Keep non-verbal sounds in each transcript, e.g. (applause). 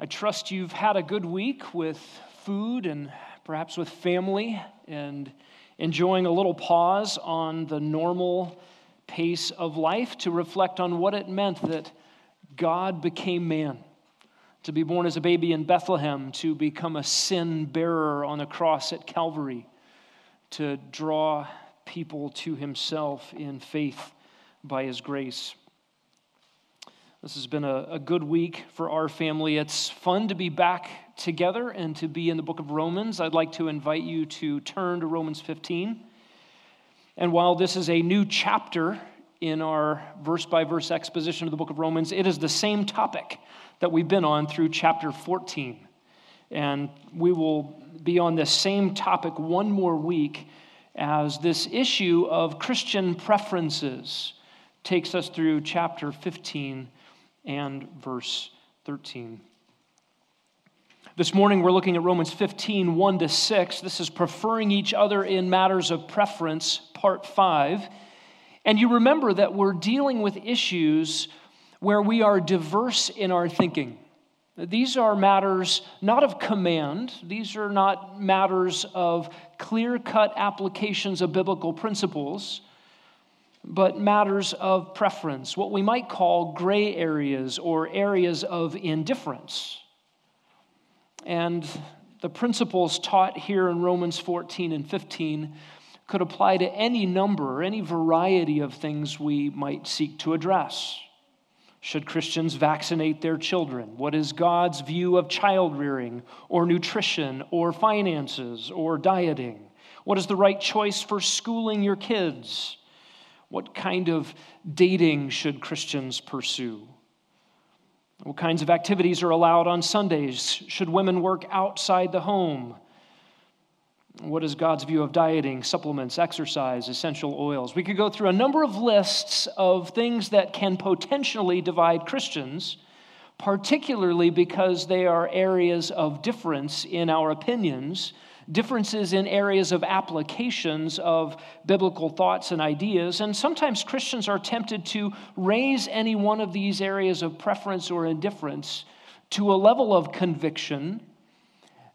I trust you've had a good week with food and perhaps with family and enjoying a little pause on the normal pace of life to reflect on what it meant that God became man, to be born as a baby in Bethlehem, to become a sin bearer on a cross at Calvary, to draw people to himself in faith by his grace. This has been a, a, good week for our family. It's fun to be back together and to be in the book of Romans. I'd like to invite you to turn to Romans 15. And while this is a new chapter in our verse by verse exposition of the book of Romans, it is the same topic that we've been on through chapter 14. And we will be on this same topic one more week as this issue of Christian preferences takes us through chapter 15 and verse 13. This morning, we're looking at Romans 15, 1 to 6. This is preferring each other in matters of preference, part 5. And you remember that we're dealing with issues where we are diverse in our thinking. These are matters not of command, these are not matters of clear cut applications of biblical principles but matters of preference, what we might call gray areas or areas of indifference. And the principles taught here in Romans 14 and 15 could apply to any number, any variety of things we might seek to address. Should Christians vaccinate their children? What is God's view of child rearing or nutrition or finances or dieting? What is the right choice for schooling your kids? What kind of dating should Christians pursue? What kinds of activities are allowed on Sundays? Should women work outside the home? What is God's view of dieting, supplements, exercise, essential oils? We could go through a number of lists of things that can potentially divide Christians, particularly because they are areas of difference in our opinions differences in areas of applications of biblical thoughts and ideas. And sometimes Christians are tempted to raise any one of these areas of preference or indifference to a level of conviction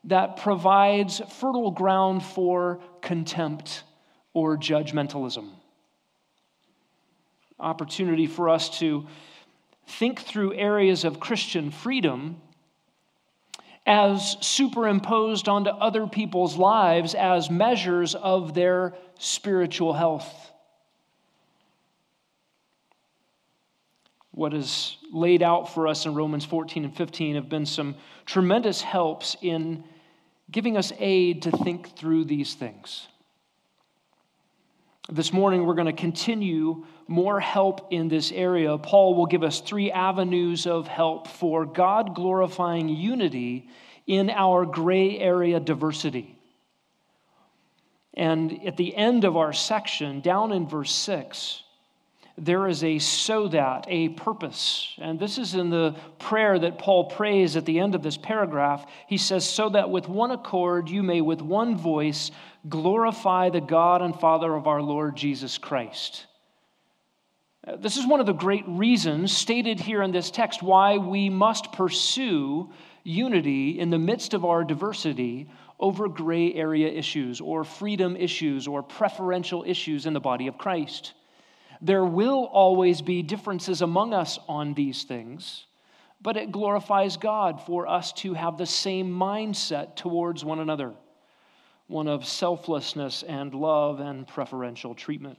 that provides fertile ground for contempt or judgmentalism. Opportunity for us to think through areas of Christian freedom as superimposed onto other people's lives as measures of their spiritual health. What is laid out for us in Romans 14 and 15 have been some tremendous helps in giving us aid to think through these things. This morning, we're going to continue more help in this area. Paul will give us three avenues of help for God glorifying unity in our gray area diversity. And at the end of our section, down in verse 6, there is a so that, a purpose. And this is in the prayer that Paul prays at the end of this paragraph. He says, So that with one accord you may with one voice glorify the God and Father of our Lord Jesus Christ. Uh, this is one of the great reasons stated here in this text why we must pursue unity in the midst of our diversity over gray area issues or freedom issues or preferential issues in the body of Christ. There will always be differences among us on these things, but it glorifies God for us to have the same mindset towards one another one of selflessness and love and preferential treatment.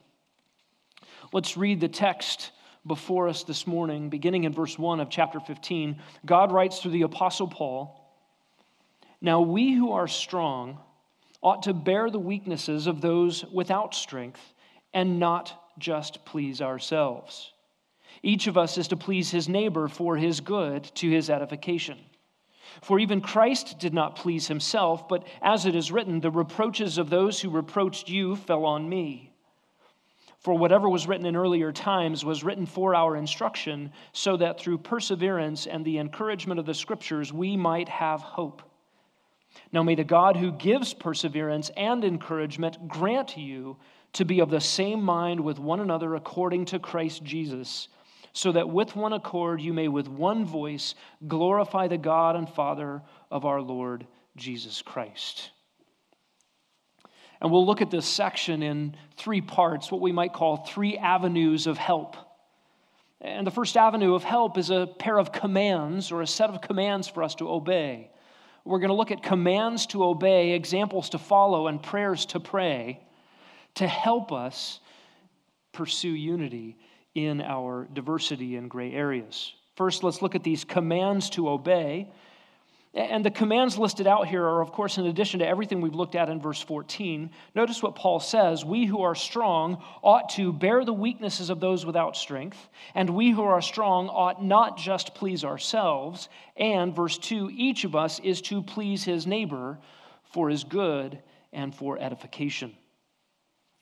Let's read the text before us this morning, beginning in verse 1 of chapter 15. God writes through the Apostle Paul Now we who are strong ought to bear the weaknesses of those without strength and not just please ourselves. Each of us is to please his neighbor for his good to his edification. For even Christ did not please himself, but as it is written, the reproaches of those who reproached you fell on me. For whatever was written in earlier times was written for our instruction, so that through perseverance and the encouragement of the Scriptures we might have hope. Now may the God who gives perseverance and encouragement grant you to be of the same mind with one another according to Christ Jesus so that with one accord you may with one voice glorify the God and Father of our Lord Jesus Christ. And we'll look at this section in three parts, what we might call three avenues of help. And the first avenue of help is a pair of commands or a set of commands for us to obey. We're going to look at commands to obey, examples to follow, and prayers to pray to help us pursue unity in our diversity and gray areas. First, let's look at these commands to obey. And the commands listed out here are, of course, in addition to everything we've looked at in verse 14. Notice what Paul says We who are strong ought to bear the weaknesses of those without strength, and we who are strong ought not just please ourselves. And, verse 2, each of us is to please his neighbor for his good and for edification.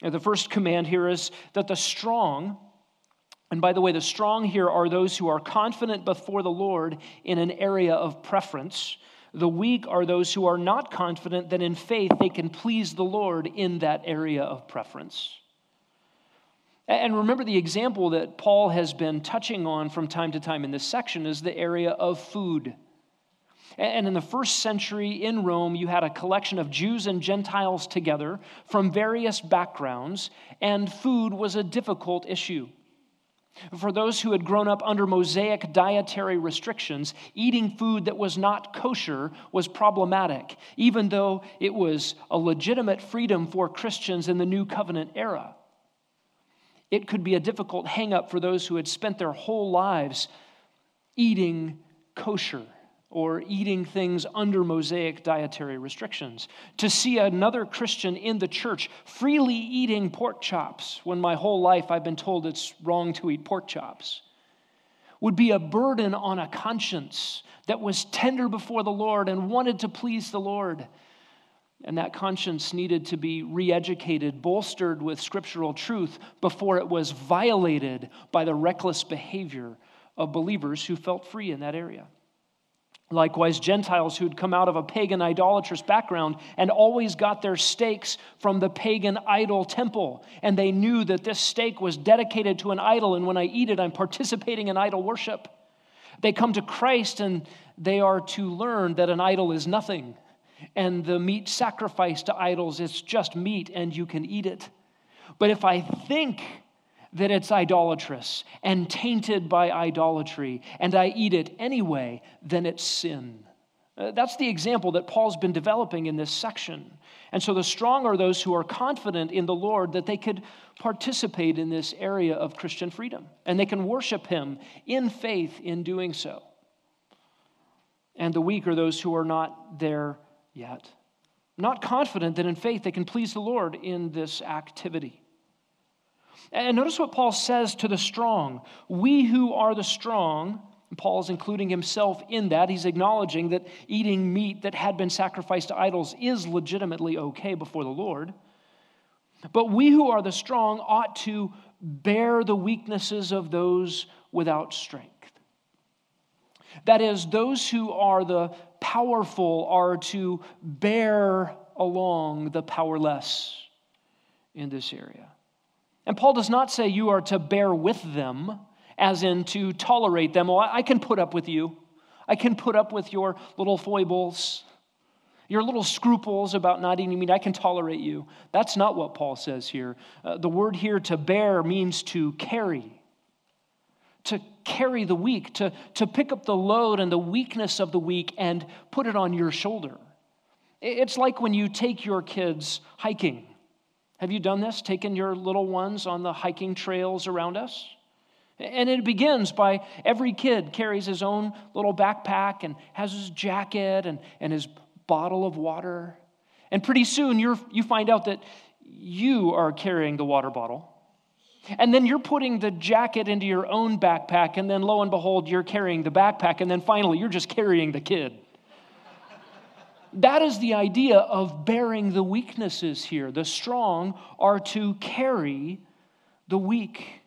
Now, the first command here is that the strong, and by the way, the strong here are those who are confident before the Lord in an area of preference. The weak are those who are not confident that in faith they can please the Lord in that area of preference. And remember, the example that Paul has been touching on from time to time in this section is the area of food. And in the first century in Rome, you had a collection of Jews and Gentiles together from various backgrounds, and food was a difficult issue. For those who had grown up under Mosaic dietary restrictions, eating food that was not kosher was problematic, even though it was a legitimate freedom for Christians in the New Covenant era. It could be a difficult hangup for those who had spent their whole lives eating kosher or eating things under Mosaic dietary restrictions. To see another Christian in the church freely eating pork chops when my whole life I've been told it's wrong to eat pork chops would be a burden on a conscience that was tender before the Lord and wanted to please the Lord. And that conscience needed to be re educated, bolstered with scriptural truth before it was violated by the reckless behavior of believers who felt free in that area. Likewise, Gentiles who'd come out of a pagan idolatrous background and always got their steaks from the pagan idol temple. And they knew that this steak was dedicated to an idol, and when I eat it, I'm participating in idol worship. They come to Christ and they are to learn that an idol is nothing. And the meat sacrificed to idols is just meat, and you can eat it. But if I think that it's idolatrous and tainted by idolatry, and I eat it anyway, then it's sin. Uh, that's the example that Paul's been developing in this section. And so the strong are those who are confident in the Lord that they could participate in this area of Christian freedom and they can worship Him in faith in doing so. And the weak are those who are not there yet, not confident that in faith they can please the Lord in this activity. And notice what Paul says to the strong. We who are the strong, Paul's including himself in that. He's acknowledging that eating meat that had been sacrificed to idols is legitimately okay before the Lord. But we who are the strong ought to bear the weaknesses of those without strength. That is, those who are the powerful are to bear along the powerless in this area. And Paul does not say you are to bear with them, as in to tolerate them. Oh, I can put up with you. I can put up with your little foibles, your little scruples about not eating meat. I can tolerate you. That's not what Paul says here. Uh, the word here to bear means to carry, to carry the weak, to, to pick up the load and the weakness of the weak and put it on your shoulder. It's like when you take your kids hiking have you done this? Taken your little ones on the hiking trails around us? And it begins by every kid carries his own little backpack and has his jacket and, and his bottle of water. And pretty soon you you find out that you are carrying the water bottle. And then you're putting the jacket into your own backpack, and then lo and behold, you're carrying the backpack, and then finally you're just carrying the kid. That is the idea of bearing the weaknesses here. The strong are to carry the weak.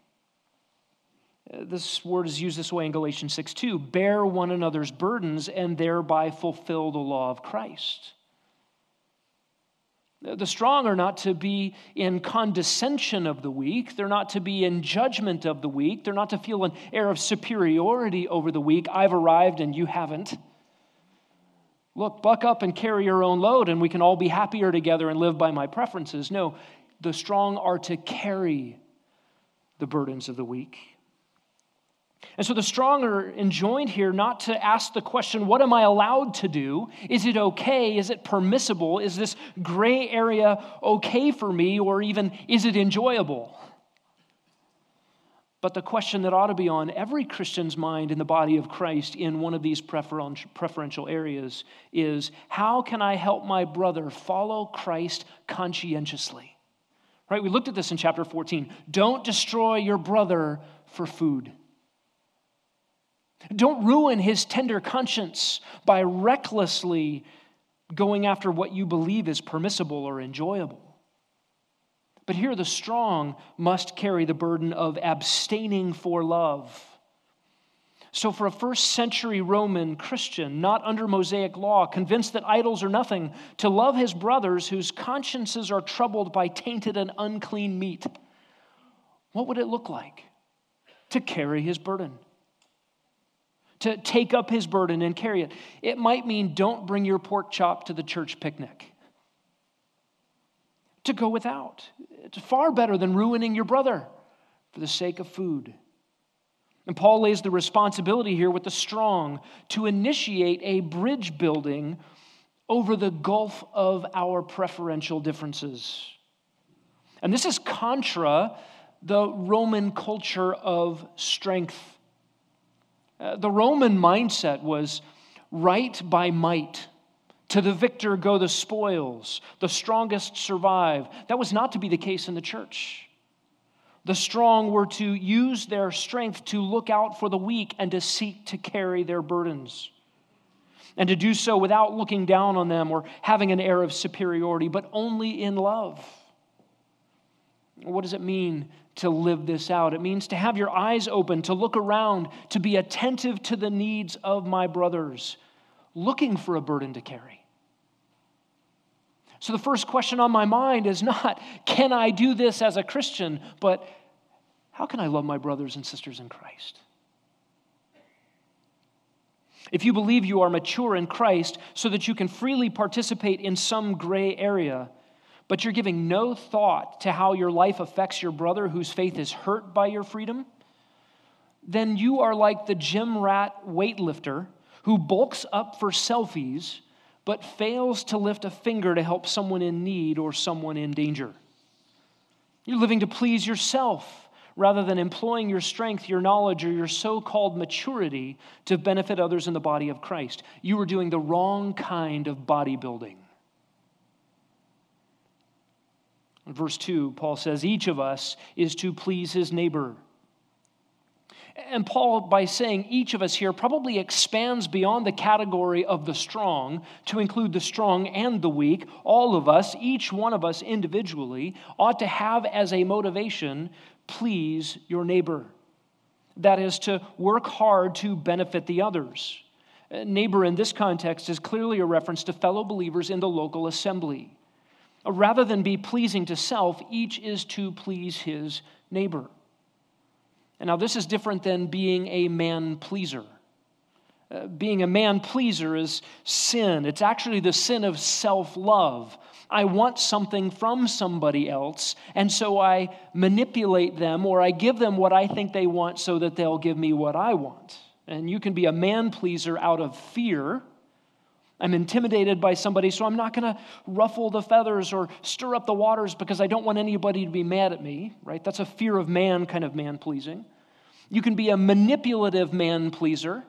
This word is used this way in Galatians 6 2. Bear one another's burdens and thereby fulfill the law of Christ. The strong are not to be in condescension of the weak. They're not to be in judgment of the weak. They're not to feel an air of superiority over the weak. I've arrived and you haven't. Look, buck up and carry your own load, and we can all be happier together and live by my preferences. No, the strong are to carry the burdens of the weak. And so the strong are enjoined here not to ask the question, what am I allowed to do? Is it okay? Is it permissible? Is this gray area okay for me? Or even, is it enjoyable? But the question that ought to be on every Christian's mind in the body of Christ in one of these preferential areas is how can I help my brother follow Christ conscientiously? Right? We looked at this in chapter 14. Don't destroy your brother for food. Don't ruin his tender conscience by recklessly going after what you believe is permissible or enjoyable. But here, the strong must carry the burden of abstaining for love. So, for a first century Roman Christian, not under Mosaic law, convinced that idols are nothing, to love his brothers whose consciences are troubled by tainted and unclean meat, what would it look like to carry his burden? to take up his burden and carry it. It might mean don't bring your pork chop to the church picnic. To go without. It's far better than ruining your brother for the sake of food. And Paul lays the responsibility here with the strong to initiate a bridge building over the gulf of our preferential differences. And this is contra the Roman culture of strength uh, the Roman mindset was right by might. To the victor go the spoils, the strongest survive. That was not to be the case in the church. The strong were to use their strength to look out for the weak and to seek to carry their burdens. And to do so without looking down on them or having an air of superiority, but only in love. What does it mean to live this out. It means to have your eyes open, to look around, to be attentive to the needs of my brothers, looking for a burden to carry. So, the first question on my mind is not, (laughs) can I do this as a Christian, but how can I love my brothers and sisters in Christ? If you believe you are mature in Christ so that you can freely participate in some gray area, but you're giving no thought to how your life affects your brother whose faith is hurt by your freedom, then you are like the gym rat weightlifter who bulks up for selfies but fails to lift a finger to help someone in need or someone in danger. You're living to please yourself rather than employing your strength, your knowledge, or your so called maturity to benefit others in the body of Christ. You are doing the wrong kind of bodybuilding. In verse 2, Paul says, Each of us is to please his neighbor. And Paul, by saying each of us here, probably expands beyond the category of the strong to include the strong and the weak. All of us, each one of us individually, ought to have as a motivation please your neighbor. That is, to work hard to benefit the others. Neighbor in this context is clearly a reference to fellow believers in the local assembly. Rather than be pleasing to self, each is to please his neighbor. And now, this is different than being a man pleaser. Uh, being a man pleaser is sin. It's actually the sin of self love. I want something from somebody else, and so I manipulate them or I give them what I think they want so that they'll give me what I want. And you can be a man pleaser out of fear I'm intimidated by somebody, so I'm not going to ruffle the feathers or stir up the waters because I don't want anybody to be mad at me, right? That's a fear of man kind of man pleasing. You can be a manipulative man pleaser,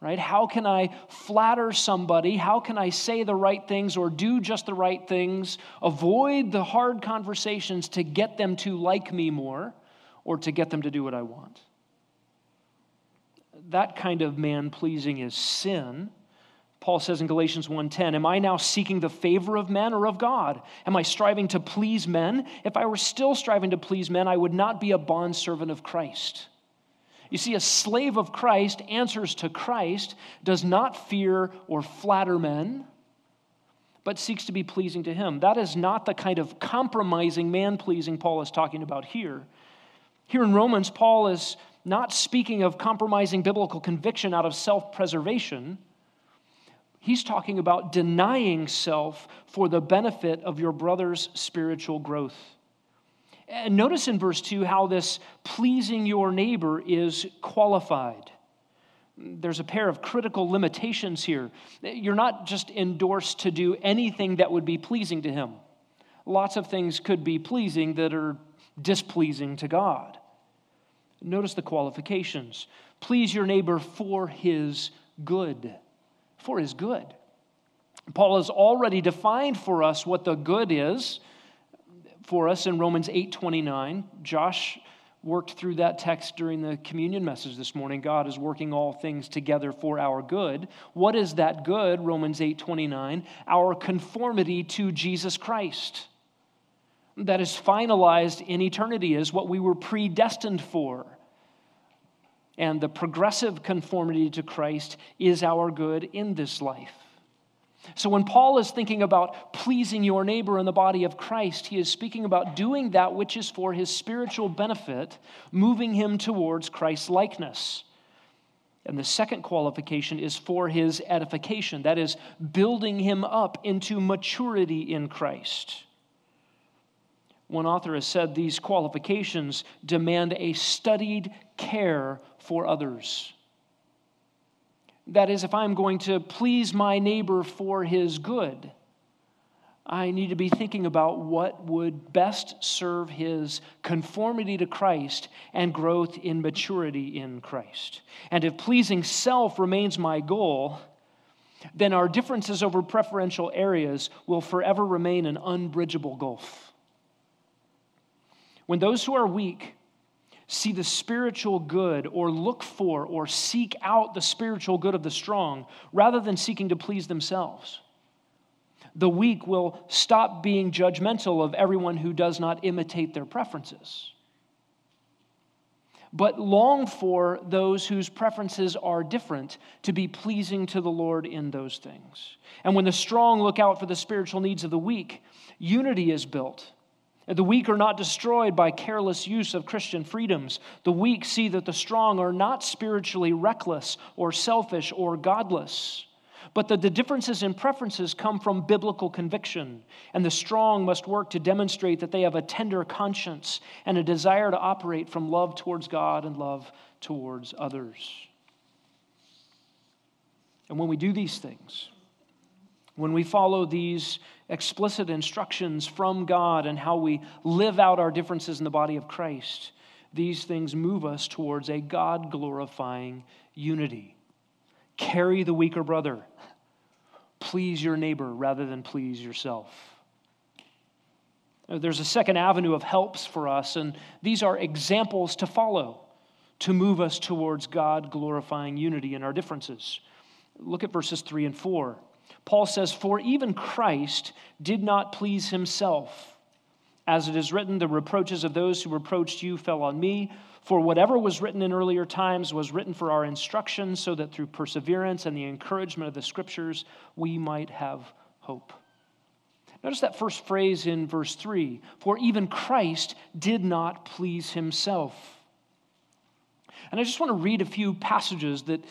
right? How can I flatter somebody? How can I say the right things or do just the right things? Avoid the hard conversations to get them to like me more or to get them to do what I want. That kind of man pleasing is sin. Paul says in Galatians 1:10, "Am I now seeking the favor of men or of God? Am I striving to please men? If I were still striving to please men, I would not be a bondservant of Christ." You see, a slave of Christ answers to Christ, does not fear or flatter men, but seeks to be pleasing to Him. That is not the kind of compromising, man pleasing Paul is talking about here. Here in Romans, Paul is not speaking of compromising biblical conviction out of self preservation. He's talking about denying self for the benefit of your brother's spiritual growth. And notice in verse 2 how this pleasing your neighbor is qualified. There's a pair of critical limitations here. You're not just endorsed to do anything that would be pleasing to him. Lots of things could be pleasing that are displeasing to God. Notice the qualifications. Please your neighbor for his good. For his good. Paul has already defined for us what the good is for us in Romans 8:29. Josh worked through that text during the communion message this morning. God is working all things together for our good. What is that good? Romans 8:29, our conformity to Jesus Christ. That is finalized in eternity is what we were predestined for. And the progressive conformity to Christ is our good in this life. So, when Paul is thinking about pleasing your neighbor in the body of Christ, he is speaking about doing that which is for his spiritual benefit, moving him towards Christ's likeness. And the second qualification is for his edification, that is, building him up into maturity in Christ. One author has said these qualifications demand a studied care for others. That is, if I'm going to please my neighbor for his good, I need to be thinking about what would best serve his conformity to Christ and growth in maturity in Christ. And if pleasing self remains my goal, then our differences over preferential areas will forever remain an unbridgeable gulf. When those who are weak see the spiritual good or look for or seek out the spiritual good of the strong rather than seeking to please themselves. The weak will stop being judgmental of everyone who does not imitate their preferences, but long for those whose preferences are different to be pleasing to the Lord in those things. And when the strong look out for the spiritual needs of the weak, unity is built the weak are not destroyed by careless use of Christian freedoms. The weak see that the strong are not spiritually reckless or selfish or godless, but that the differences in preferences come from biblical conviction. And the strong must work to demonstrate that they have a tender conscience and a desire to operate from love towards God and love towards others. And when we do these things, when we follow these explicit instructions from God and how we live out our differences in the body of Christ, these things move us towards a God glorifying unity. Carry the weaker brother. Please your neighbor rather than please yourself. There's a second avenue of helps for us, and these are examples to follow to move us towards God glorifying unity in our differences. Look at verses 3 and 4. Paul says, For even Christ did not please himself. As it is written, the reproaches of those who reproached you fell on me. For whatever was written in earlier times was written for our instruction, so that through perseverance and the encouragement of the scriptures, we might have hope. Notice that first phrase in verse 3 For even Christ did not please himself. And I just want to read a few passages that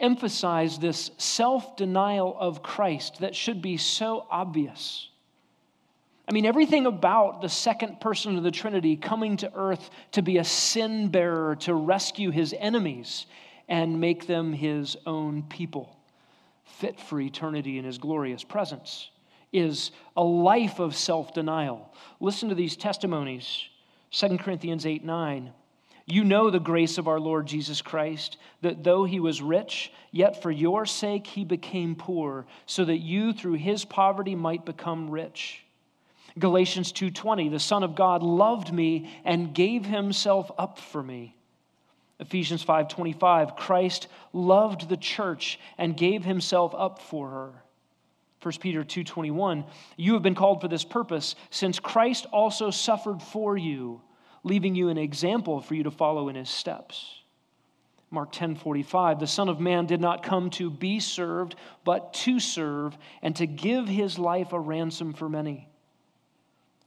emphasize this self denial of Christ that should be so obvious. I mean, everything about the second person of the Trinity coming to earth to be a sin bearer, to rescue his enemies and make them his own people, fit for eternity in his glorious presence, is a life of self denial. Listen to these testimonies 2 Corinthians 8 9. You know the grace of our Lord Jesus Christ, that though he was rich, yet for your sake he became poor, so that you through his poverty might become rich. Galatians 2:20 The son of God loved me and gave himself up for me. Ephesians 5:25 Christ loved the church and gave himself up for her. 1 Peter 2:21 You have been called for this purpose since Christ also suffered for you leaving you an example for you to follow in his steps. Mark 10:45 The son of man did not come to be served but to serve and to give his life a ransom for many.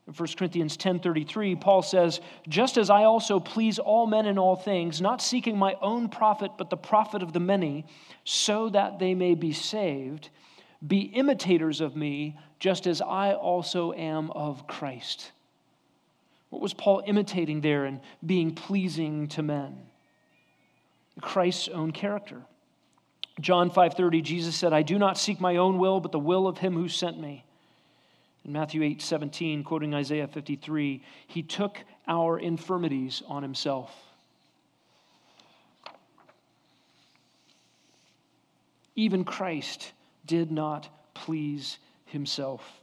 In 1 Corinthians 10:33 Paul says, "Just as I also please all men in all things, not seeking my own profit but the profit of the many, so that they may be saved, be imitators of me, just as I also am of Christ." What was Paul imitating there and being pleasing to men? Christ's own character. John 5:30 Jesus said, "I do not seek my own will, but the will of him who sent me." In Matthew 8:17, quoting Isaiah 53, he took our infirmities on himself. Even Christ did not please himself.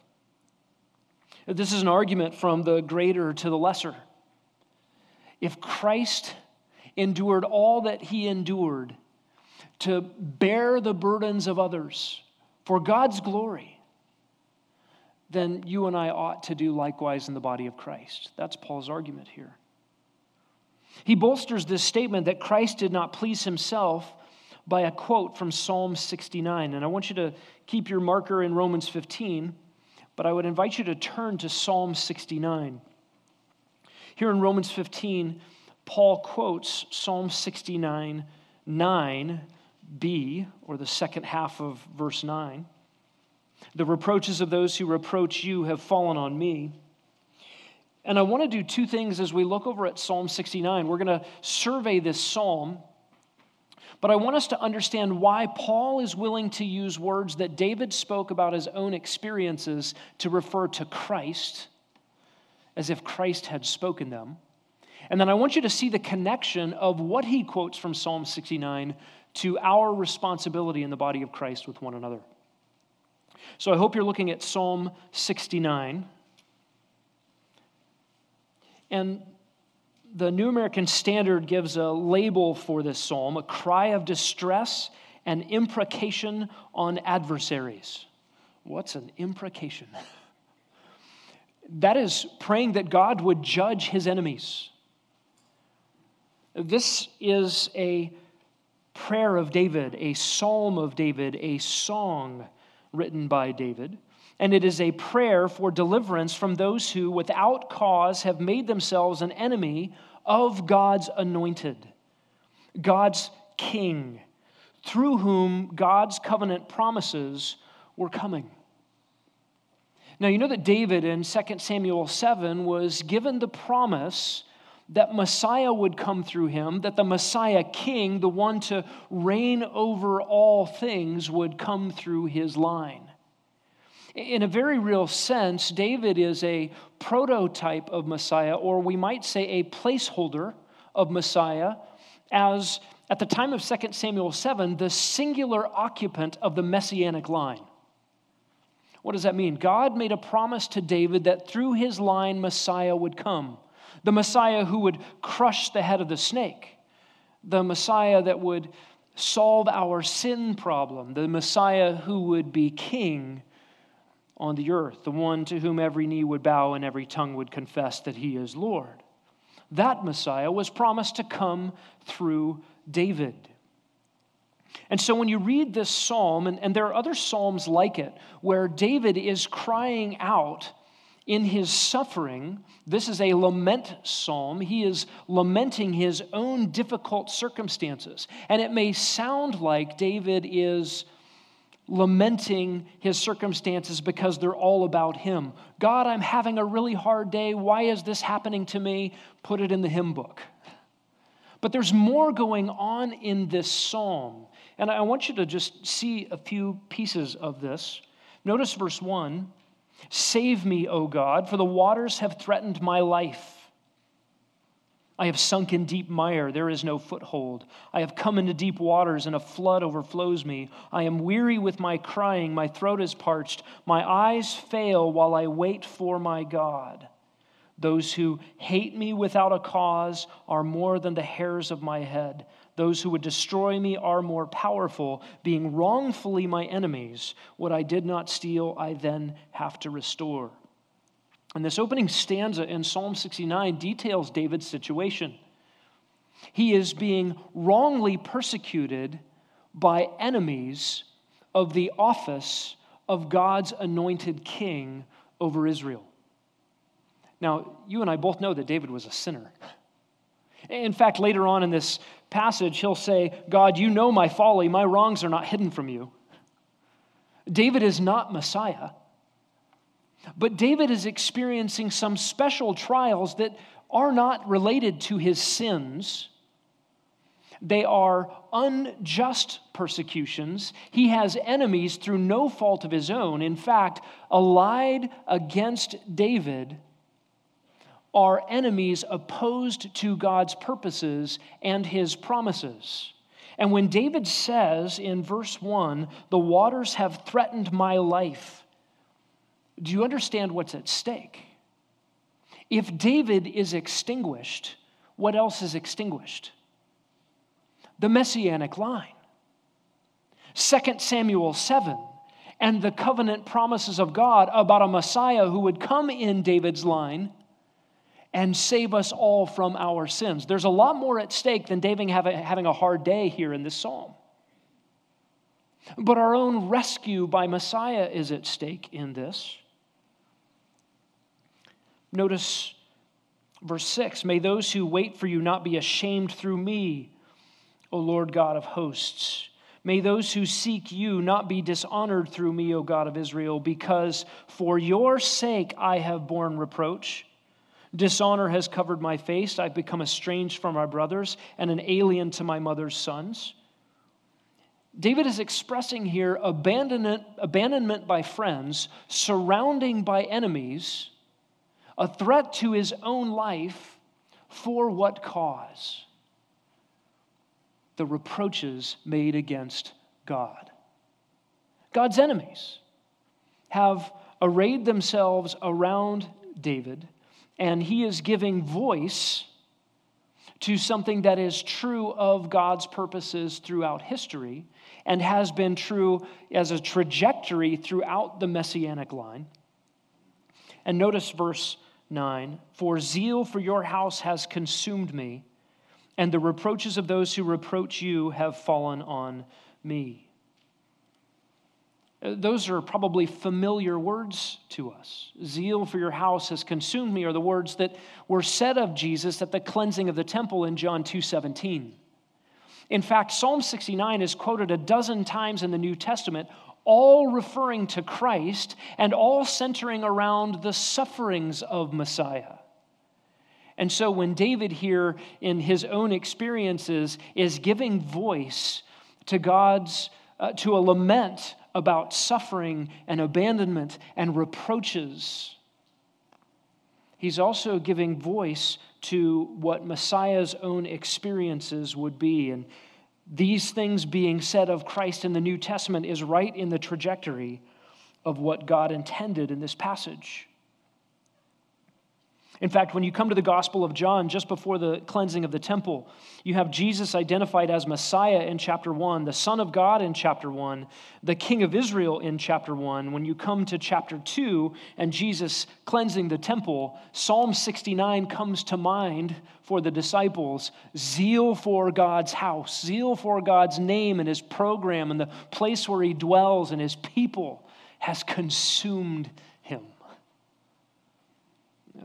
This is an argument from the greater to the lesser. If Christ endured all that he endured to bear the burdens of others for God's glory, then you and I ought to do likewise in the body of Christ. That's Paul's argument here. He bolsters this statement that Christ did not please himself by a quote from Psalm 69. And I want you to keep your marker in Romans 15, but I would invite you to turn to Psalm 69. Here in Romans 15, Paul quotes Psalm 69 9b, or the second half of verse 9. The reproaches of those who reproach you have fallen on me. And I want to do two things as we look over at Psalm 69. We're going to survey this psalm, but I want us to understand why Paul is willing to use words that David spoke about his own experiences to refer to Christ as if Christ had spoken them. And then I want you to see the connection of what he quotes from Psalm 69 to our responsibility in the body of Christ with one another. So I hope you're looking at Psalm 69. And the New American Standard gives a label for this psalm a cry of distress and imprecation on adversaries. What's an imprecation? That is praying that God would judge his enemies this is a prayer of David, a psalm of David, a song written by David. And it is a prayer for deliverance from those who, without cause, have made themselves an enemy of God's anointed, God's king, through whom God's covenant promises were coming. Now, you know that David in 2 Samuel 7 was given the promise that Messiah would come through him, that the Messiah king, the one to reign over all things, would come through his line. In a very real sense, David is a prototype of Messiah, or we might say a placeholder of Messiah, as at the time of 2 Samuel 7, the singular occupant of the messianic line. What does that mean? God made a promise to David that through his line, Messiah would come the Messiah who would crush the head of the snake, the Messiah that would solve our sin problem, the Messiah who would be king on the earth, the one to whom every knee would bow and every tongue would confess that he is Lord. That Messiah was promised to come through David. And so when you read this psalm, and, and there are other psalms like it, where David is crying out in his suffering, this is a lament psalm. He is lamenting his own difficult circumstances. And it may sound like David is lamenting his circumstances because they're all about him. God, I'm having a really hard day. Why is this happening to me? Put it in the hymn book. But there's more going on in this psalm. And I want you to just see a few pieces of this. Notice verse 1 Save me, O God, for the waters have threatened my life. I have sunk in deep mire, there is no foothold. I have come into deep waters, and a flood overflows me. I am weary with my crying, my throat is parched, my eyes fail while I wait for my God. Those who hate me without a cause are more than the hairs of my head. Those who would destroy me are more powerful, being wrongfully my enemies. What I did not steal, I then have to restore. And this opening stanza in Psalm 69 details David's situation. He is being wrongly persecuted by enemies of the office of God's anointed king over Israel. Now, you and I both know that David was a sinner. In fact, later on in this passage, he'll say, God, you know my folly. My wrongs are not hidden from you. David is not Messiah. But David is experiencing some special trials that are not related to his sins. They are unjust persecutions. He has enemies through no fault of his own. In fact, allied against David are enemies opposed to God's purposes and his promises. And when David says in verse 1, the waters have threatened my life, do you understand what's at stake? If David is extinguished, what else is extinguished? The messianic line. 2 Samuel 7 and the covenant promises of God about a Messiah who would come in David's line and save us all from our sins. There's a lot more at stake than David having a hard day here in this psalm. But our own rescue by Messiah is at stake in this. Notice verse 6 May those who wait for you not be ashamed through me, O Lord God of hosts. May those who seek you not be dishonored through me, O God of Israel, because for your sake I have borne reproach. Dishonor has covered my face. I've become estranged from my brothers and an alien to my mother's sons. David is expressing here abandonment, abandonment by friends, surrounding by enemies, a threat to his own life for what cause? The reproaches made against God. God's enemies have arrayed themselves around David and he is giving voice to something that is true of God's purposes throughout history and has been true as a trajectory throughout the messianic line. And notice verse 9 For zeal for your house has consumed me, and the reproaches of those who reproach you have fallen on me. Uh, those are probably familiar words to us. Zeal for your house has consumed me are the words that were said of Jesus at the cleansing of the temple in John 2:17. In fact, Psalm 69 is quoted a dozen times in the New Testament, all referring to Christ and all centering around the sufferings of Messiah. And so when David here in his own experiences is giving voice to God's uh, to a lament about suffering and abandonment and reproaches. He's also giving voice to what Messiah's own experiences would be. And these things being said of Christ in the New Testament is right in the trajectory of what God intended in this passage. In fact, when you come to the Gospel of John, just before the cleansing of the temple, you have Jesus identified as Messiah in chapter 1, the Son of God in chapter 1, the King of Israel in chapter 1. When you come to chapter 2 and Jesus cleansing the temple, Psalm 69 comes to mind for the disciples zeal for God's house, zeal for God's name and his program and the place where he dwells and his people has consumed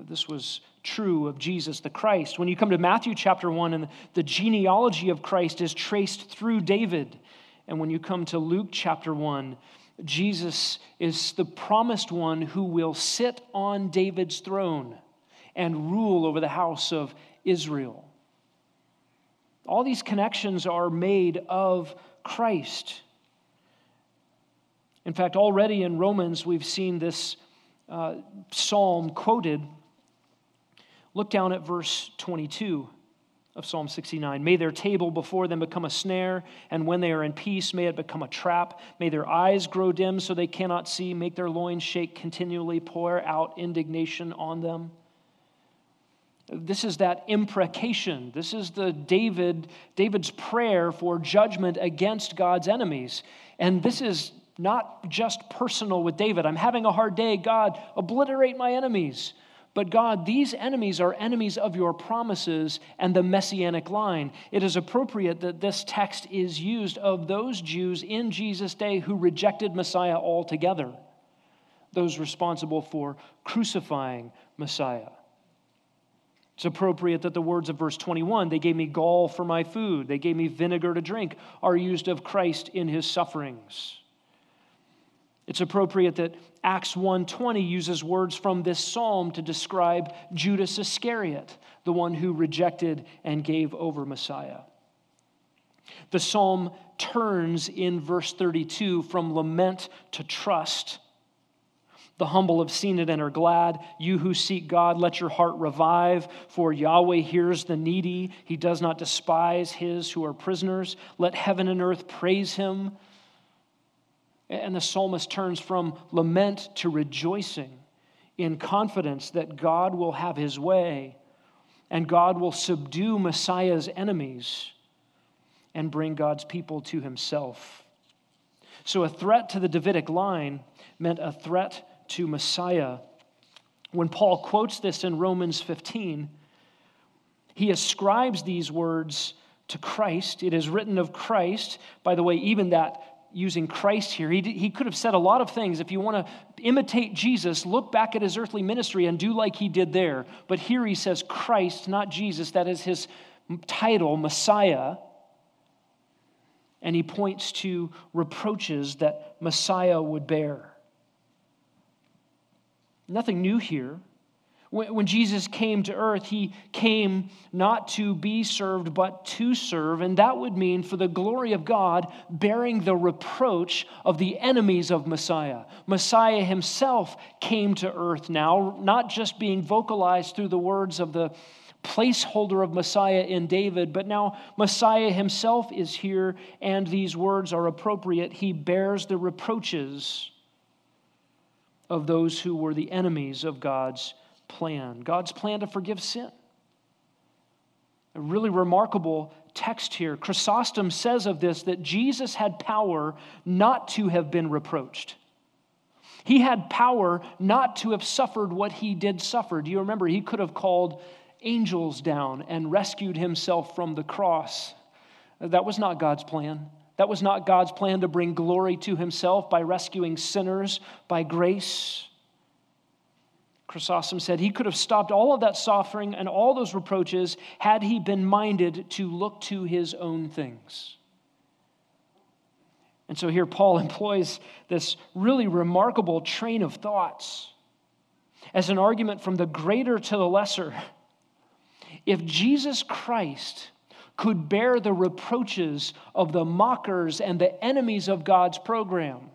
this was true of Jesus the Christ. When you come to Matthew chapter 1, and the genealogy of Christ is traced through David. And when you come to Luke chapter 1, Jesus is the promised one who will sit on David's throne and rule over the house of Israel. All these connections are made of Christ. In fact, already in Romans, we've seen this uh, psalm quoted Look down at verse 22 of Psalm 69. May their table before them become a snare, and when they are in peace, may it become a trap. May their eyes grow dim so they cannot see. Make their loins shake continually. Pour out indignation on them. This is that imprecation. This is the David, David's prayer for judgment against God's enemies. And this is not just personal with David. I'm having a hard day. God, obliterate my enemies. But God, these enemies are enemies of your promises and the messianic line. It is appropriate that this text is used of those Jews in Jesus' day who rejected Messiah altogether, those responsible for crucifying Messiah. It's appropriate that the words of verse 21, they gave me gall for my food, they gave me vinegar to drink, are used of Christ in his sufferings. It's appropriate that Acts 1:20 uses words from this psalm to describe Judas Iscariot, the one who rejected and gave over Messiah. The psalm turns in verse 32 from lament to trust. The humble have seen it and are glad. You who seek God, let your heart revive, for Yahweh hears the needy. He does not despise his who are prisoners. Let heaven and earth praise him. And the psalmist turns from lament to rejoicing in confidence that God will have his way and God will subdue Messiah's enemies and bring God's people to himself. So, a threat to the Davidic line meant a threat to Messiah. When Paul quotes this in Romans 15, he ascribes these words to Christ. It is written of Christ. By the way, even that using Christ here. He, he could have said a lot of things. If you want to imitate Jesus, look back at his earthly ministry and do like he did there. But here he says Christ, not Jesus. That is his title, Messiah. And he points to reproaches that Messiah would bear. Nothing new here. When Jesus came to earth, he came not to be served, but to serve. And that would mean for the glory of God, bearing the reproach of the enemies of Messiah. Messiah himself came to earth now, not just being vocalized through the words of the placeholder of Messiah in David, but now Messiah himself is here, and these words are appropriate. He bears the reproaches of those who were the enemies of God's plan, God's plan to forgive sin. A really remarkable text here. Chrysostom says of this that Jesus had power not to have been reproached. He had power not to have suffered what he did suffer. Do you remember? He could have called angels down and rescued himself from the cross. That was not God's plan. That was not God's plan to bring glory to himself by rescuing sinners by grace. Chrysostom said he could have stopped all of that suffering and all those reproaches had he been minded to look to his own things. And so here Paul (laughs) employs this really remarkable train of thoughts as an argument from the greater to the lesser. If Jesus Christ could bear the reproaches of the mockers and the enemies of God's program,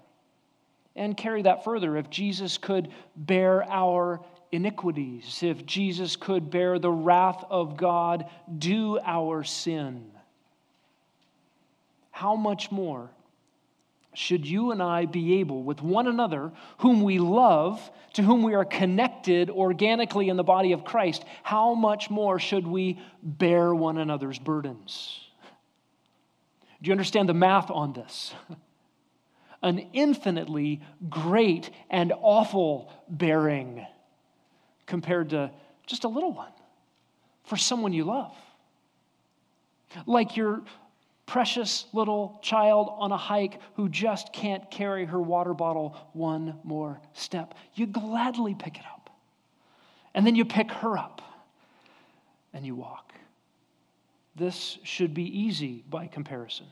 and carry that further. If Jesus could bear our iniquities, if Jesus could bear the wrath of God due our sin, how much more should you and I be able, with one another, whom we love, to whom we are connected organically in the body of Christ, how much more should we bear one another's burdens? Do you understand the math on this? (laughs) an infinitely great and awful bearing compared to just a little one for someone you love. Like your precious little child on a hike who just can't carry her water bottle one more step. You gladly pick it up. And then you pick her up and you walk. This should be easy by comparison.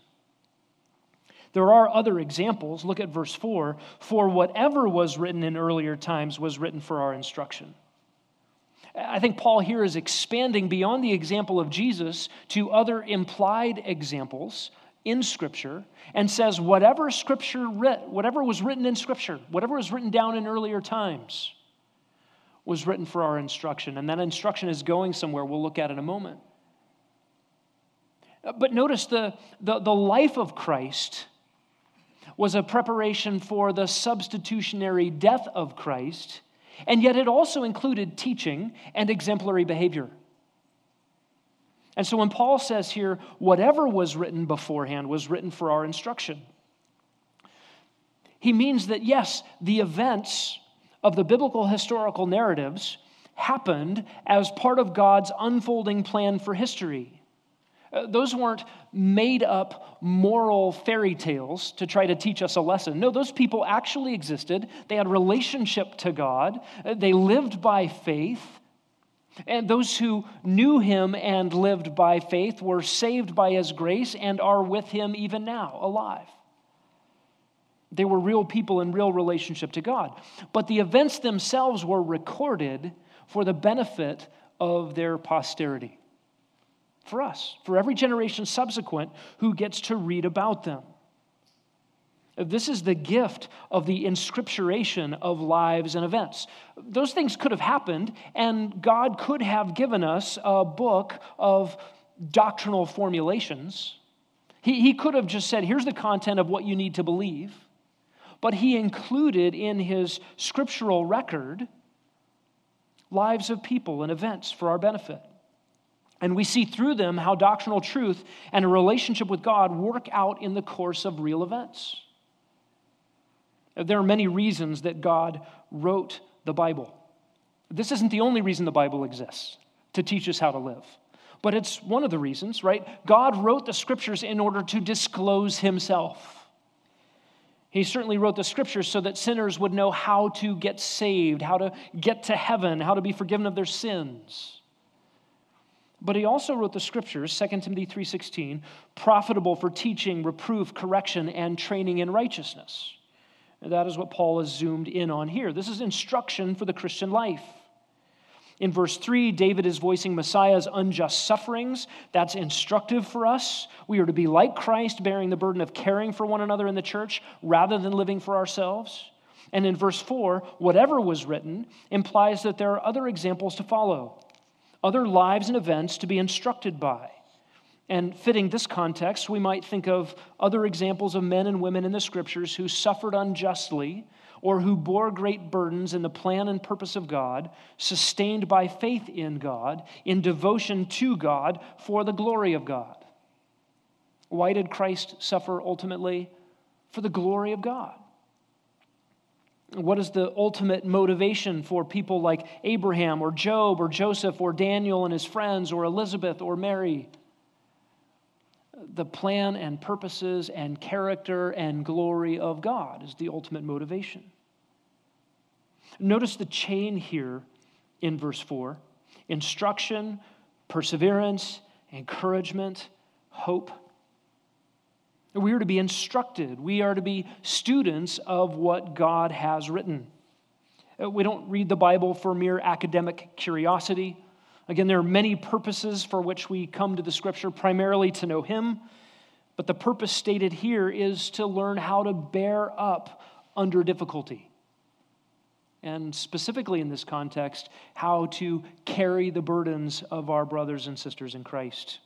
There are other examples. Look at verse 4 For whatever was written in earlier times was written for our instruction. I think Paul here is expanding beyond the example of Jesus to other implied examples in Scripture and says whatever Scripture whatever was written in Scripture, whatever was written down in earlier times, was written for our instruction. And that instruction is going somewhere. We'll look at in a moment. But notice the, the, the life of Christ was a preparation for the substitutionary death of Christ, and yet it also included teaching and exemplary behavior. And so when Paul says here, whatever was written beforehand was written for our instruction, he means that yes, the events of the biblical historical narratives happened as part of God's unfolding plan for history. Uh, those weren't made up moral fairy tales to try to teach us a lesson. No, those people actually existed. They had relationship to God. Uh, they lived by faith. And those who knew him and lived by faith were saved by his grace and are with him even now, alive. They were real people in real relationship to God. But the events themselves were recorded for the benefit of their posterity. For us, for every generation subsequent who gets to read about them. This is the gift of the inscripturation of lives and events. Those things could have happened, and God could have given us a book of doctrinal formulations. He, he could have just said, here's the content of what you need to believe. But he included in his scriptural record lives of people and events for our benefit. And we see through them how doctrinal truth and a relationship with God work out in the course of real events. There are many reasons that God wrote the Bible. This isn't the only reason the Bible exists to teach us how to live, but it's one of the reasons, right? God wrote the scriptures in order to disclose himself. He certainly wrote the scriptures so that sinners would know how to get saved, how to get to heaven, how to be forgiven of their sins. But he also wrote the scriptures, 2 Timothy 3:16, profitable for teaching, reproof, correction and training in righteousness. That is what Paul has zoomed in on here. This is instruction for the Christian life. In verse 3, David is voicing Messiah's unjust sufferings. That's instructive for us. We are to be like Christ, bearing the burden of caring for one another in the church rather than living for ourselves. And in verse 4, whatever was written implies that there are other examples to follow, other lives and events to be instructed by. And fitting this context, we might think of other examples of men and women in the scriptures who suffered unjustly or who bore great burdens in the plan and purpose of God, sustained by faith in God, in devotion to God for the glory of God. Why did Christ suffer ultimately? For the glory of God. What is the ultimate motivation for people like Abraham or Job or Joseph or Daniel and his friends or Elizabeth or Mary? the plan and purposes and character and glory of God is the ultimate motivation. Notice the chain here in verse 4 instruction, perseverance, encouragement, hope. We are to be instructed, we are to be students of what God has written. Uh, we don't read the Bible for mere academic curiosity. Again, there are many purposes for which we come to the scripture, primarily to know Him. But the purpose stated here is to learn how to bear up under difficulty. And specifically in this context, how to carry the burdens of our brothers and sisters in Christ.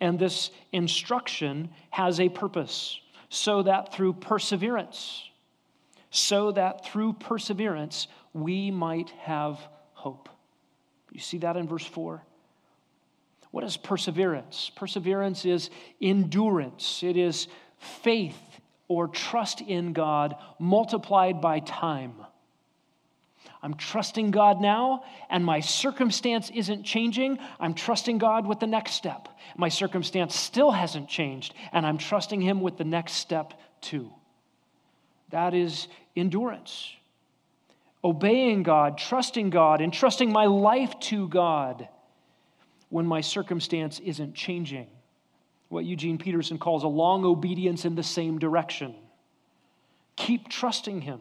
And this instruction has a purpose so that through perseverance, so that through perseverance, we might have hope. You see that in verse 4? What is perseverance? Perseverance is endurance, it is faith or trust in God multiplied by time. I'm trusting God now, and my circumstance isn't changing. I'm trusting God with the next step. My circumstance still hasn't changed, and I'm trusting Him with the next step too. That is endurance obeying God, trusting God, and trusting my life to God when my circumstance isn't changing. What Eugene Peterson calls a long obedience in the same direction. Keep trusting Him.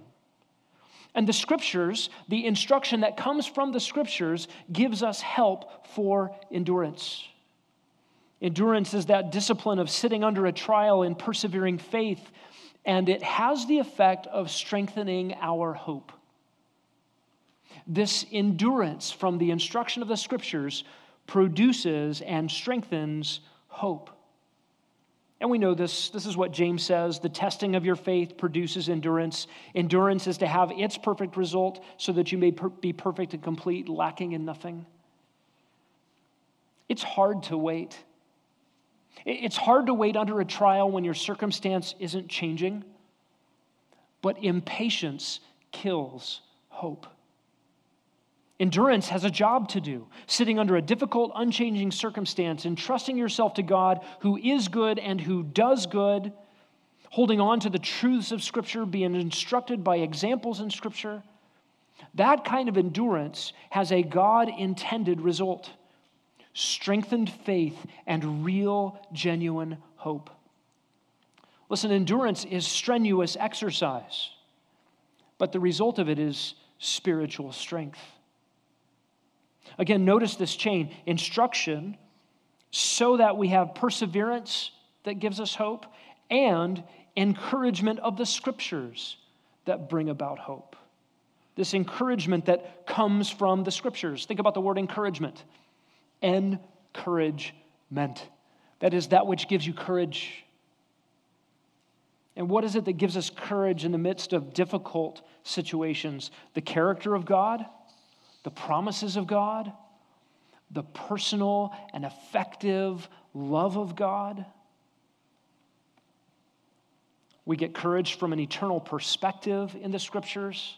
And the scriptures, the instruction that comes from the scriptures, gives us help for endurance. Endurance is that discipline of sitting under a trial in persevering faith, and it has the effect of strengthening our hope this endurance from the instruction of the scriptures produces and strengthens hope. And we know this. This is what James says the testing of your faith produces endurance. Endurance is to have its perfect result so that you may per- be perfect and complete, lacking in nothing. It's hard to wait. It's hard to wait under a trial when your circumstance isn't changing, but impatience kills hope. Endurance has a job to do, sitting under a difficult, unchanging circumstance and trusting yourself to God who is good and who does good, holding on to the truths of Scripture, being instructed by examples in Scripture. That kind of endurance has a God intended result strengthened faith and real, genuine hope. Listen, endurance is strenuous exercise, but the result of it is spiritual strength. Again, notice this chain instruction so that we have perseverance that gives us hope and encouragement of the scriptures that bring about hope. This encouragement that comes from the scriptures. Think about the word encouragement. Encouragement. That is that which gives you courage. And what is it that gives us courage in the midst of difficult situations? The character of God the promises of God, the personal and effective love of God. We get courage from an eternal perspective in the scriptures.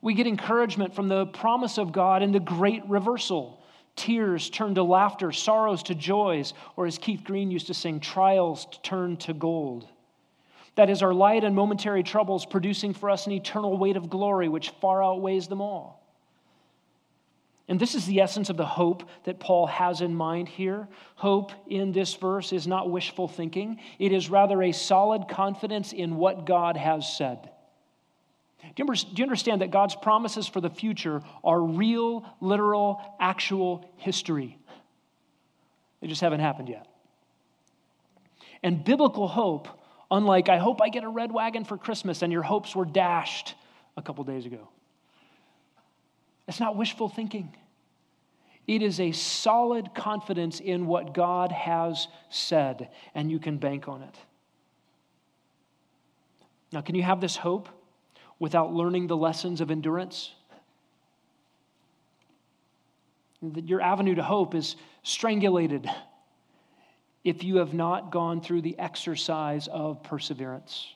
We get encouragement from the promise of God in the great reversal. Tears turn to laughter, sorrows to joys, or as Keith Green used to sing, trials turn to gold. That is our light and momentary troubles producing for us an eternal weight of glory which far outweighs them all. And this is the essence of the hope that Paul has in mind here. Hope in this verse is not wishful thinking, it is rather a solid confidence in what God has said. Do you understand that God's promises for the future are real, literal, actual history? They just haven't happened yet. And biblical hope, unlike, I hope I get a red wagon for Christmas, and your hopes were dashed a couple days ago. It's not wishful thinking. It is a solid confidence in what God has said, and you can bank on it. Now, can you have this hope without learning the lessons of endurance? That your avenue to hope is strangulated if you have not gone through the exercise of perseverance.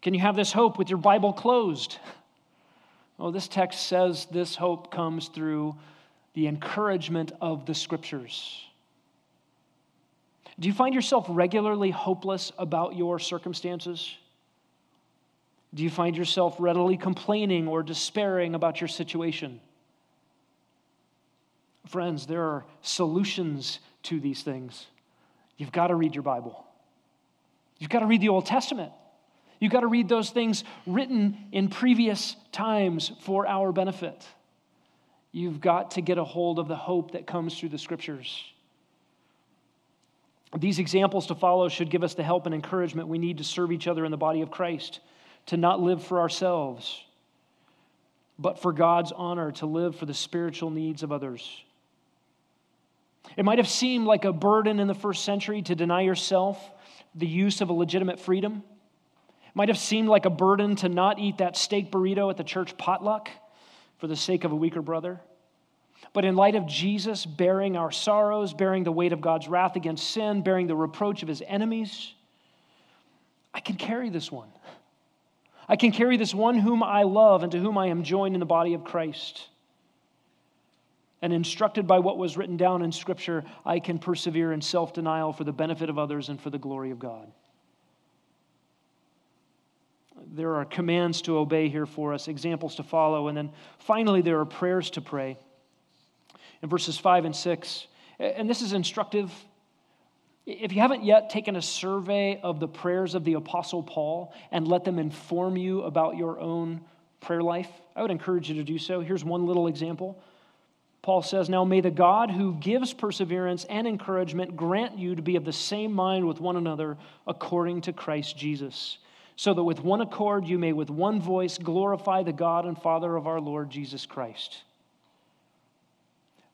Can you have this hope with your Bible closed? Well, this text says this hope comes through the encouragement of the scriptures. Do you find yourself regularly hopeless about your circumstances? Do you find yourself readily complaining or despairing about your situation? Friends, there are solutions to these things. You've got to read your Bible. You've got to read the Old Testament. You've got to read those things written in previous times for our benefit. You've got to get a hold of the hope that comes through the scriptures. These examples to follow should give us the help and encouragement we need to serve each other in the body of Christ, to not live for ourselves, but for God's honor, to live for the spiritual needs of others. It might have seemed like a burden in the first century to deny yourself the use of a legitimate freedom might have seemed like a burden to not eat that steak burrito at the church potluck for the sake of a weaker brother. But in light of Jesus bearing our sorrows, bearing the weight of God's wrath against sin, bearing the reproach of his enemies, I can carry this one. I can carry this one whom I love and to whom I am joined in the body of Christ. And instructed by what was written down in Scripture, I can persevere in self denial for the benefit of others and for the glory of God there are commands to obey here for us, examples to follow, and then finally, there are prayers to pray. In verses 5 and 6, and this is instructive. If you haven't yet taken a survey of the prayers of the Apostle Paul and let them inform you about your own prayer life, I would encourage you to do so. Here's one little example. Paul says, Now may the God who gives perseverance and encouragement grant you to be of the same mind with one another according to Christ Jesus so that with one accord you may with one voice glorify the God and Father of our Lord Jesus Christ.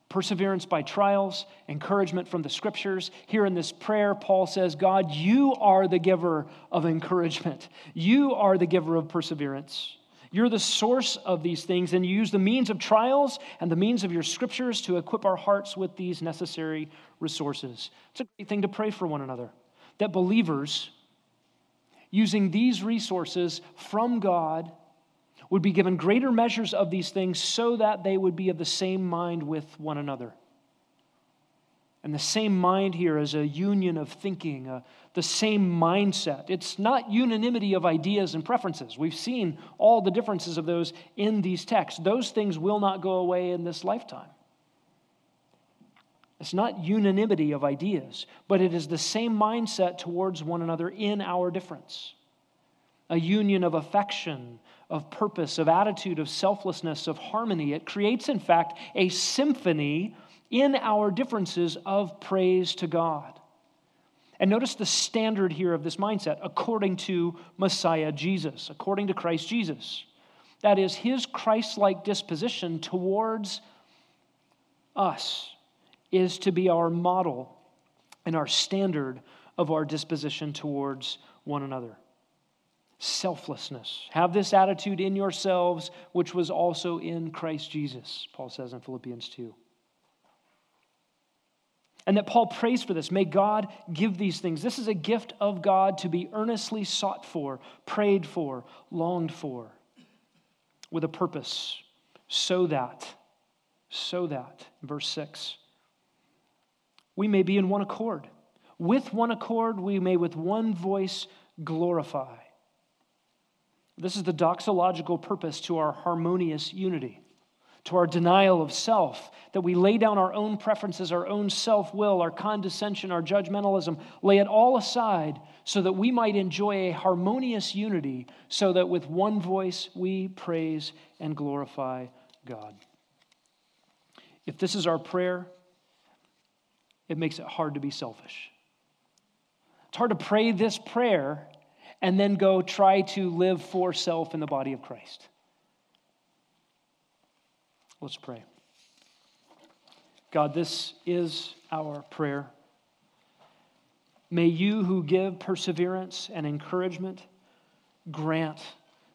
Perseverance by trials, encouragement from the scriptures. Here in this prayer, Paul says, God, you are the giver of encouragement. You are the giver of perseverance. You're the source of these things, and you use the means of trials and the means of your scriptures to equip our hearts with these necessary resources. It's a great thing to pray for one another. That believers, using these resources from God would be given greater measures of these things so that they would be of the same mind with one another. And the same mind here is a union of thinking, uh, the same mindset. It's not unanimity of ideas and preferences. We've seen all the differences of those in these texts. Those things will not go away in this lifetime. It's not unanimity of ideas, but it is the same mindset towards one another in our difference. A union of affection, of purpose, of attitude, of selflessness, of harmony. It creates, in fact, a symphony in our differences of praise to God. And notice the standard here of this mindset according to Messiah Jesus, according to Christ Jesus. That is, his Christ like disposition towards us is to be our model and our standard of our disposition towards one another. Selflessness. Have this attitude in yourselves, which was also in Christ Jesus, Paul says in Philippians 2. And that Paul prays for this. May God give these things. This is a gift of God to be earnestly sought for, prayed for, longed for, with a purpose, so that, so that, verse 6, we may be in one accord. With one accord, we may with one voice glorify. This is the doxological purpose to our harmonious unity to our denial of self, that we lay down our own preferences, our own self will, our condescension, our judgmentalism, lay it all aside so that we might enjoy a harmonious unity, so that with one voice we praise and glorify God. If this is our prayer, it makes it hard to be selfish. It's hard to pray this prayer and then go try to live for self in the body of Christ. Let's pray. God, this is our prayer. May you, who give perseverance and encouragement, grant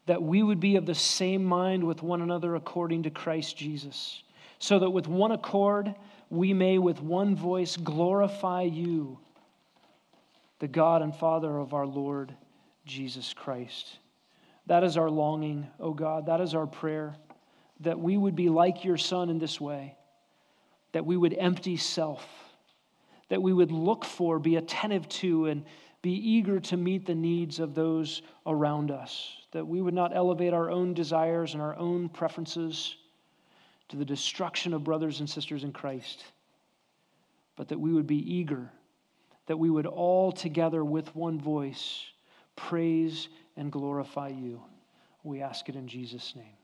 that we would be of the same mind with one another according to Christ Jesus, so that with one accord we may with one voice glorify you, the God and Father of our Lord Jesus Christ. That is our longing, O God. That is our prayer that we would be like your Son in this way, that we would empty self, that we would look for, be attentive to, and be eager to meet the needs of those around us, that we would not elevate our own desires and our own preferences to the destruction of brothers and sisters in Christ, but that we would be eager, that we would all together with one voice praise and glorify you. We ask it in Jesus' name.